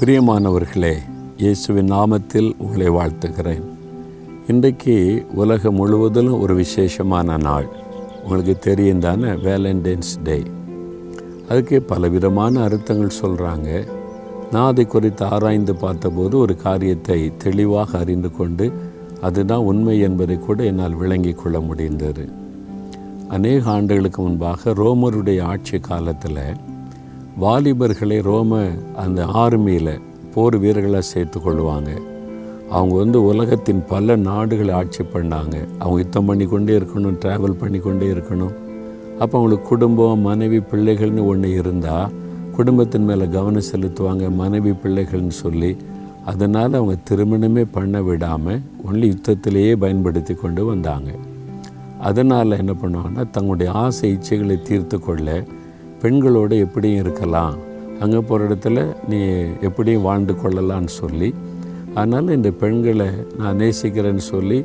பிரியமானவர்களே இயேசுவின் நாமத்தில் உங்களை வாழ்த்துகிறேன். இன்றைக்கு உலகம் முழுவதிலும் ஒரு விசேஷமான நாள். உங்களுக்கு தெரியும் தானே வேலண்டைன்ஸ் டே அதுக்கு பலவிதமான அர்த்தங்கள் சொல்கிறாங்க நான் அதை குறித்து ஆராய்ந்து பார்த்தபோது ஒரு காரியத்தை தெளிவாக அறிந்து கொண்டு அதுதான் உண்மை என்பதை கூட என்னால் விளங்கி கொள்ள முடிந்தது. அநேக ஆண்டுகளுக்கு முன்பாக ரோமருடைய ஆட்சி காலத்தில் வாலிபர்களை ரோம அந்த ஆர்மியில் போர் வீரர்களாக சேர்த்து கொள்வாங்க. அவங்க வந்து உலகத்தின் பல நாடுகளை ஆட்சி பண்ணாங்க. அவங்க யுத்தம் பண்ணி கொண்டே இருக்கணும் ட்ராவல் பண்ணி கொண்டே இருக்கணும். அப்போ அவங்களுக்கு குடும்பம் மனைவி பிள்ளைகள்னு ஒன்று இருந்தால் குடும்பத்தின் மேலே கவனம் செலுத்துவாங்க மனைவி பிள்ளைகள்னு சொல்லி. அதனால் அவங்க திருமணமே பண்ண விடாமல் ஒன்லி யுத்தத்திலேயே பயன்படுத்தி கொண்டு வந்தாங்க. அதனால் என்ன பண்ணுவாங்கன்னா தங்களுடைய ஆசை இச்சைகளை தீர்த்து கொள்ள பெண்களோடு எப்படியும் இருக்கலாம். அங்கே போகிற இடத்துல நீ எப்படியும் வாழ்ந்து கொள்ளலான்னு சொல்லி அதனால் இந்த பெண்களை நான் நேசிக்கிறேன்னு சொல்லி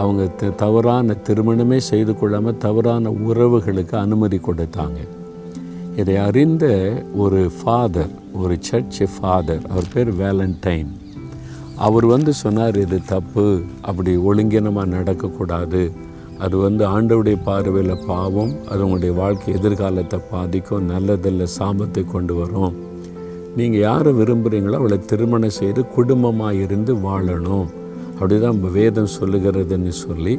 அவங்க த தவறான திருமணமே செய்து கொள்ளாமல் தவறான உறவுகளுக்கு அனுமதி கொடுத்தாங்க. இதை அறிந்த ஒரு ஃபாதர் ஒரு சர்ச் ஃபாதர் அவர் பேர் வேலண்டைன் அவர் வந்து சொன்னார் இது தப்பு அப்படி ஒழுங்கினமாக நடக்கக்கூடாது அது வந்து ஆண்டவுடைய பார்வையில் பாவம் அது உங்களுடைய வாழ்க்கை எதிர்காலத்தை பாதிக்கும் நல்லதில்ல சாபத்தை கொண்டு வரும். நீங்கள் யாரை விரும்புகிறீங்களோ அவளை திருமணம் செய்து குடும்பமாக இருந்து வாழணும். அப்படிதான் வேதம் சொல்லுகிறதுன்னு சொல்லி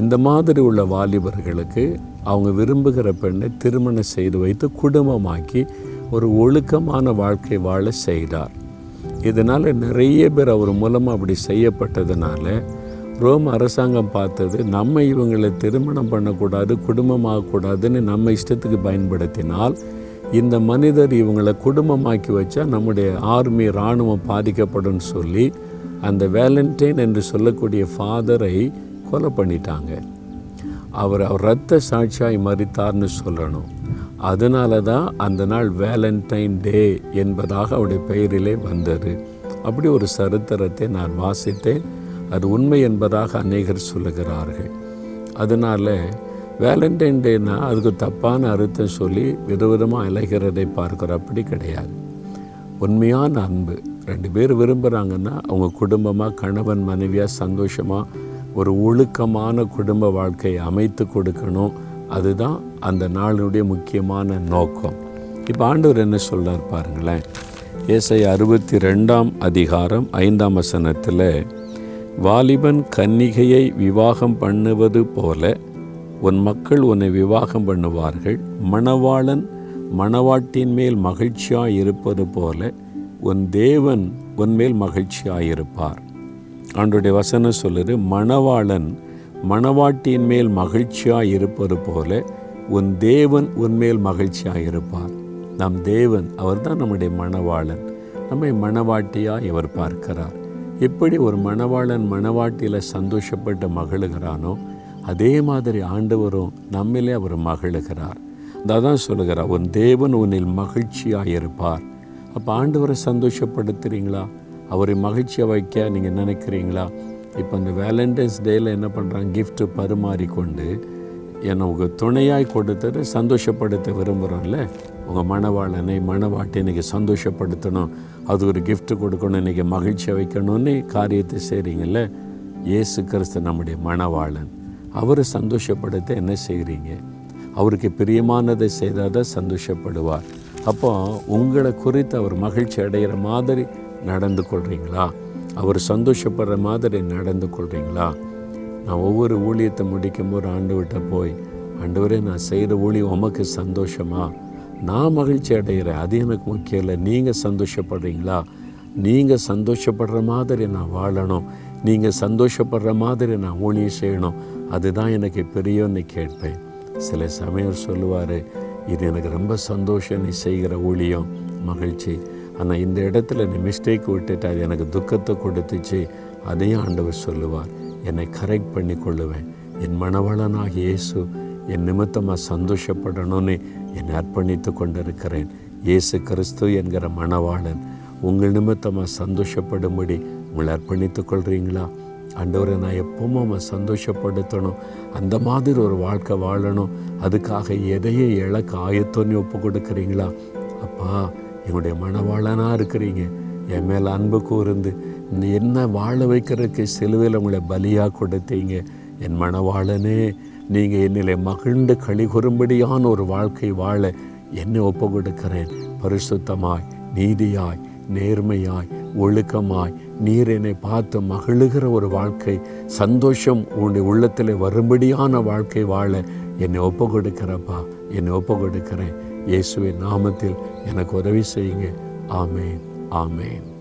இந்த மாதிரி உள்ள வாலிபர்களுக்கு அவங்க விரும்புகிற பெண்ணை திருமணம் செய்து வைத்து குடும்பமாக்கி ஒரு ஒழுக்கமான வாழ்க்கை வாழ செய்தார். இதனால் நிறைய பேர் அவர் மூலமாக அப்படி செய்யப்பட்டதுனால ரோம் அரசாங்கம் பார்த்தது நம்ம இவங்களை திருமணம் பண்ணக்கூடாது குடும்பமாகக்கூடாதுன்னு நம்ம இஷ்டத்துக்கு பயன்படுத்தினால் இந்த மனிதர் இவங்களை குடும்பமாக்கி வச்சா நம்முடைய ஆர்மி இராணுவம் பாதிக்கப்படும் சொல்லி அந்த வேலண்டைன் என்று சொல்லக்கூடிய ஃபாதரை கொலை பண்ணிட்டாங்க. அவர் அவர் ரத்த சாட்சியாய் மறித்தார்னு சொல்லணும். அதனால தான் அந்த நாள் வேலண்டைன் டே என்பதாக அவருடைய பெயரிலே வந்தது. அப்படி ஒரு சரித்திரத்தை நான் வாசித்தேன். அது உண்மை என்பதாக அநேகர் சொல்லுகிறார்கள். அதனால் வேலண்டைன் டேனா அதுக்கு தப்பான அர்த்தம் சொல்லி விதவிதமாக அலைகிறதை பார்க்குற அப்படி கிடையாது. உண்மையான அன்பு. ரெண்டு பேர் விரும்புகிறாங்கன்னா அவங்க குடும்பமாக கணவன் மனைவியாக சந்தோஷமாக ஒரு ஒழுக்கமான குடும்ப வாழ்க்கையை அமைத்து கொடுக்கணும். அதுதான் அந்த நாளினுடைய முக்கியமான நோக்கம். இப்போ ஆண்டவர் என்ன சொல்கிறார் பாருங்களேன். ஏசை அறுபத்தி ரெண்டாம் அதிகாரம் ஐந்தாம் வசனத்தில் வாலிபன் கன்னிகையை விவாகம் பண்ணுவது போல உன் மக்கள் உன்னை விவாகம் பண்ணுவார்கள். மணவாளன் மணவாட்டின் மேல் மகிழ்ச்சியாக இருப்பது போல உன் தேவன் உன் மேல் மகிழ்ச்சியாக இருப்பார் ஆண்டுடைய வசனம் சொல்லுது மணவாளன் மணவாட்டியின் மேல் மகிழ்ச்சியாக இருப்பது போல உன் தேவன் உன்மேல் மகிழ்ச்சியாக இருப்பார் நம் தேவன் அவர்தான் நம்முடைய மணவாளன். நம்மை மணவாட்டியாக இவர் பார்க்கிறார். எப்படி ஒரு மணவாளன் மணவாட்டியில் சந்தோஷப்பட்டு மகிழுகிறானோ அதே மாதிரி ஆண்டவரும் நம்மிலே அவர் மகிழுகிறார். அதான் சொல்லுகிறார் உன் தேவன் உன்னில் மகிழ்ச்சியாக இருப்பார் அப்போ ஆண்டவரை சந்தோஷப்படுத்துகிறீங்களா அவரை மகிழ்ச்சியாக வைக்க நீங்கள் நினைக்கிறீங்களா? இப்போ அந்த வேலண்டைன்ஸ் டேயில் என்ன பண்ணுறாங்க கிஃப்ட்டு பரிமாறிக்கொண்டு என்னை உங்கள் துணையாய் கொடுத்துட்டு சந்தோஷப்படுத்த விரும்புகிறோம்ல உங்கள் மணவாளனை மணவாட்டி இன்றைக்கி சந்தோஷப்படுத்தணும். அது ஒரு கிஃப்ட்டு கொடுக்கணும் இன்றைக்கி மகிழ்ச்சியை வைக்கணும்னு காரியத்தை செய்கிறீங்கல்ல இயேசு கிறிஸ்து நம்முடைய மணவாளன் அவரை சந்தோஷப்படுத்த என்ன செய்கிறீங்க அவருக்கு பிரியமானதை செய்தால் தான் சந்தோஷப்படுவார். அப்போ உங்களை குறித்து அவர் மகிழ்ச்சி அடைகிற மாதிரி நடந்து கொள்கிறீங்களா அவர் சந்தோஷப்படுற மாதிரி நடந்து கொள்கிறீங்களா நான் ஒவ்வொரு ஊழியத்தை முடிக்கும்போது விட்ட போய் ஆண்டவரே நான் செய்கிற ஊழியம் உமக்கு சந்தோஷமா? நான் மகிழ்ச்சி அடைகிறேன் அது எனக்கு முக்கியம் இல்லை. நீங்கள் சந்தோஷப்படுறீங்களா? நீங்கள் சந்தோஷப்படுற மாதிரி நான் வாழணும். நீங்கள் சந்தோஷப்படுற மாதிரி நான் ஊழியம் செய்யணும். அதுதான் எனக்கு பெரியன்னு கேட்பேன். சில சமயம் சொல்லுவார் இது எனக்கு ரொம்ப சந்தோஷம் நீ செய்கிற ஊழியம். மகிழ்ச்சி. ஆனால் இந்த இடத்துல நீ மிஸ்டேக் விட்டுட்டு அது எனக்கு துக்கத்தை கொடுத்துச்சு. அதையும் ஆண்டவர் சொல்லுவார். என்னை கரெக்ட் பண்ணி கொள்ளுவேன் என் மனவளனாக இயேசு என் நிமித்தமாக சந்தோஷப்படணும்னு என்னை அர்ப்பணித்து கொண்டிருக்கிறேன். இயேசு கிறிஸ்து என்கிற மணவாளன் உங்கள் நிமித்தமாக சந்தோஷப்படும்படி உங்களை அர்ப்பணித்து கொள்கிறீங்களா அண்டவரை நான் எப்பவும் அவன் சந்தோஷப்படுத்தணும் அந்த மாதிரி ஒரு வாழ்க்கை வாழணும் அதுக்காக எதையே இழக்க ஆயத்தோன்னு ஒப்பு கொடுக்குறீங்களா? அப்பா என்னுடைய மனவாளனாக இருக்கிறீங்க. என் மேலே அன்பு கூர்ந்து இந்த என்ன வாழ வைக்கிறதுக்கு சிலுவையில் உங்களை பலியாக கொடுத்தீங்க. என் மனவாளனே நீங்கள் என்னிலே மகிழ்ந்து களி கூறும்படியான ஒரு வாழ்க்கை வாழ என்னை ஒப்பு கொடுக்கிறேன் பரிசுத்தமாய் நீதியாய் நேர்மையாய் ஒழுக்கமாய் நீர் என்னை பார்த்து மகிழுகிற ஒரு வாழ்க்கை சந்தோஷம் உன்னுடைய உள்ளத்தில் வரும்படியான வாழ்க்கை வாழ என்னை ஒப்பு கொடுக்கிறப்பா என்னை ஒப்பு கொடுக்கிறேன் இயேசுவின் நாமத்தில் எனக்கு உதவி செய்யுங்க. ஆமேன் ஆமேன்.